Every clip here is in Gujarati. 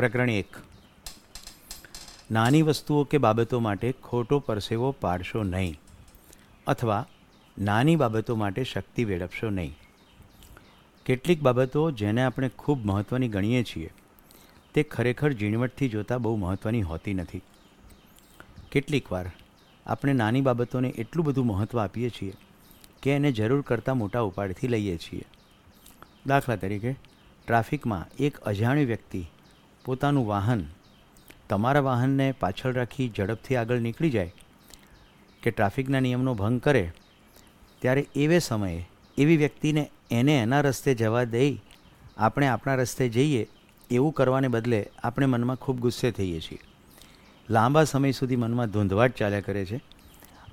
પ્રકરણ એક. નાની વસ્તુઓ કે બાબતો માટે ખોટો પરસેવો પાડશો નહીં અથવા નાની બાબતો માટે શક્તિ વેડપશો નહીં. કેટલીક બાબતો જેને આપણે ખૂબ મહત્ત્વની ગણીએ છીએ, તે ખરેખર ઝીણવટથી જોતાં બહુ મહત્ત્વની હોતી નથી. કેટલીકવાર આપણે નાની બાબતોને એટલું બધું મહત્ત્વ આપીએ છીએ કે એને જરૂર કરતાં મોટા ઉપાડથી લઈએ છીએ. દાખલા તરીકે, ટ્રાફિકમાં એક અજાણ્યો વ્યક્તિ પોતાનું વાહન, તમારા વાહનને પાછળ રાખી ઝડપથી આગળ નીકળી જાય કે ટ્રાફિકના નિયમનો ભંગ કરે, ત્યારે એવે સમયે એવી વ્યક્તિને એને એના રસ્તે જવા દઈ આપણે આપણા રસ્તે જઈએ એવું કરવાને બદલે આપણે મનમાં ખૂબ ગુસ્સે થઈએ છીએ. લાંબા સમય સુધી મનમાં ધૂંધવાટ ચાલ્યા કરે છે.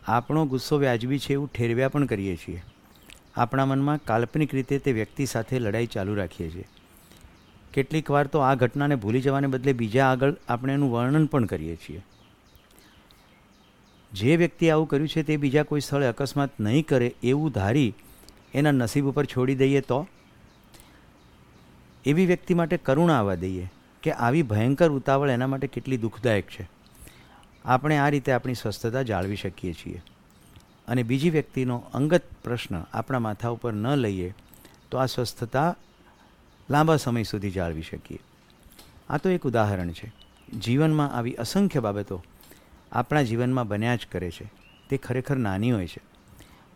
આપણો ગુસ્સો વ્યાજબી છે એવું ઠેરવ્યા પણ કરીએ છીએ. આપણા મનમાં કાલ્પનિક રીતે તે વ્યક્તિ સાથે લડાઈ ચાલુ રાખીએ છીએ. કેટલીક વાર તો આ ઘટનાને ભૂલી જવાને બદલે બીજા આગળ આપણે એનું વર્ણન પણ કરીએ છીએ. જે વ્યક્તિ આવું કર્યું છે તે બીજા કોઈ સ્થળે અકસ્માત નહીં કરે એવું ધારી એના નસીબ ઉપર છોડી દઈએ તો? એવી વ્યક્તિ માટે કરુણા આવવા દઈએ કે આવી ભયંકર ઉતાવળ એના માટે કેટલી દુઃખદાયક છે. આપણે આ રીતે આપણી સ્વસ્થતા જાળવી શકીએ છીએ. અને બીજી વ્યક્તિનો અંગત પ્રશ્ન આપણા માથા ઉપર ન લઈએ તો આ સ્વસ્થતા લાંબા સમય સુધી જાળવી શકીએ. આ તો એક ઉદાહરણ છે. જીવનમાં આવી અસંખ્ય બાબતો આપણા જીવનમાં બન્યા જ કરે છે. તે ખરેખર નાની હોય છે.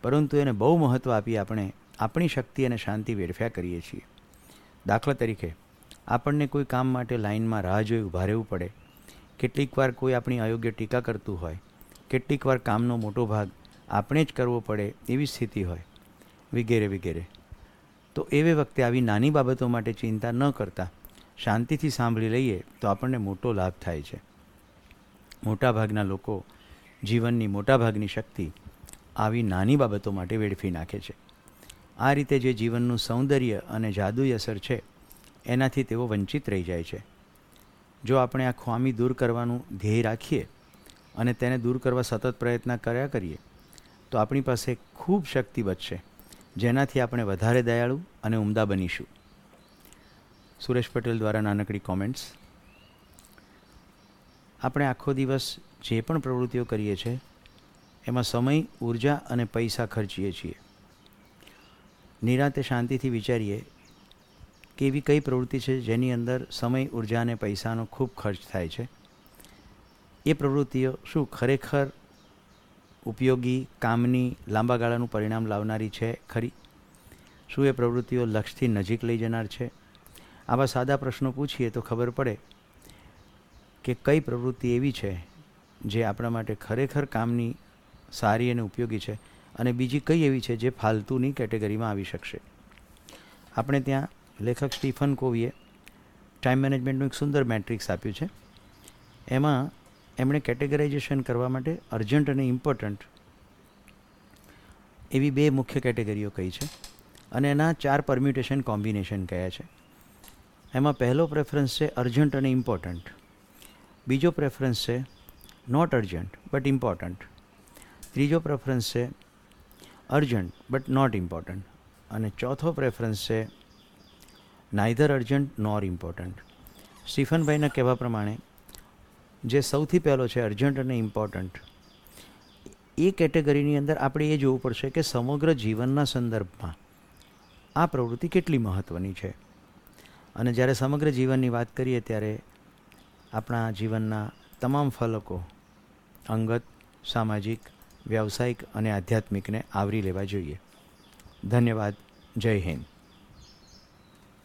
પરંતુ એને બહુ મહત્ત્વ આપી આપણે આપણી શક્તિ અને શાંતિ વેડફ્યા કરીએ છીએ. દાખલા તરીકે, આપણને કોઈ કામ માટે લાઇનમાં રાહ જોઈ ઊભા રહેવું પડે. કેટલીક વાર કોઈ આપણી અયોગ્ય ટીકા કરતું હોય. કેટલીક વાર કામનો મોટો ભાગ આપણે જ કરવો પડે એવી સ્થિતિ હોય. વગેરે વગેરે. તો એવે વખતે આવી નાની બાબતો માટે ચિંતા ન કરતા શાંતિથી સાંભળી લઈએ તો આપણને મોટો લાભ થાય છે. મોટાભાગના લોકો જીવનની મોટાભાગની શક્તિ આવી નાની બાબતો માટે વેડફી નાખે છે. આ રીતે જે જીવનનું સૌંદર્ય અને જાદુઈ અસર છે, એનાથી તેઓ વંચિત રહી જાય છે. જો આપણે આ ખામી દૂર કરવાનું ધ્યેય રાખીએ અને તેને દૂર કરવા સતત પ્રયત્ન કર્યા કરીએ, તો આપણી પાસે ખૂબ શક્તિ બચશે, જેનાથી આપણે વધારે દયાળુ અને ઉમદા બનીશું. સુરેશ પટેલ દ્વારા નાનકડી કોમેન્ટ્સ આપણે આખો દિવસ જે પણ પ્રવૃત્તિઓ કરીએ છીએ, એમાં સમય, ઊર્જા અને પૈસા ખર્ચીએ છીએ. નિરાતે શાંતિથી વિચારીએ કે એવી કઈ પ્રવૃત્તિ છે જેની અંદર સમય, ઊર્જા અને પૈસાનો ખૂબ ખર્ચ થાય છે. એ પ્રવૃત્તિઓ શું ખરેખર ઉપયોગી, કામની, લાંબા ગાળાનું પરિણામ લાવનારી છે ખરી? શું એ પ્રવૃત્તિઓ લક્ષ્યથી નજીક લઈ જનાર છે? આવા સાદા પ્રશ્નો પૂછીએ તો ખબર પડે કે કઈ પ્રવૃત્તિ એવી છે જે આપણા માટે ખરેખર કામની સારી અને ઉપયોગી છે અને બીજી કઈ એવી છે જે ફાલતુની કેટેગરીમાં આવી શકશે. આપણે ત્યાં લેખક સ્ટીફન કોવીએ ટાઈમ મેનેજમેન્ટનું એક સુંદર મેટ્રિક્સ આપ્યું છે. એમાં એમણે કેટેગરાઇઝેશન કરવા માટે અર્જન્ટ અને ઇમ્પોર્ટન્ટ એવી બે મુખ્ય કેટેગરીઓ કહી છે. અને એના ચાર પરમ્યુટેશન કોમ્બિનેશન કયા છે. એમાં પહેલો પ્રેફરન્સ છે અર્જન્ટ અને ઇમ્પોર્ટન્ટ બીજો પ્રેફરન્સ છે નોટ અર્જન્ટ બટ ઇમ્પોર્ટન્ટ ત્રીજો પ્રેફરન્સ છે અર્જન્ટ બટ નોટ ઇમ્પોર્ટન્ટ અને ચોથો પ્રેફરન્સ છે નાઇધર અર્જન્ટ નોર ઇમ્પોર્ટન્ટ સ્ટીફનભાઈના કહેવા પ્રમાણે, જે સૌથી પહેલો છે અર્જન્ટ અને ઇમ્પોર્ટન્ટ એ કેટેગરીની અંદર આપણે એ જોવું પડશે કે સમગ્ર જીવનના સંદર્ભમાં આ પ્રવૃત્તિ કેટલી મહત્ત્વની છે? અને જ્યારે સમગ્ર જીવનની વાત કરીએ ત્યારે આપણા જીવનના તમામ ફલકો, અંગત, સામાજિક, વ્યવસાયિક અને આધ્યાત્મિકને આવરી લેવા જોઈએ. ધન્યવાદ. જય હિન્દ.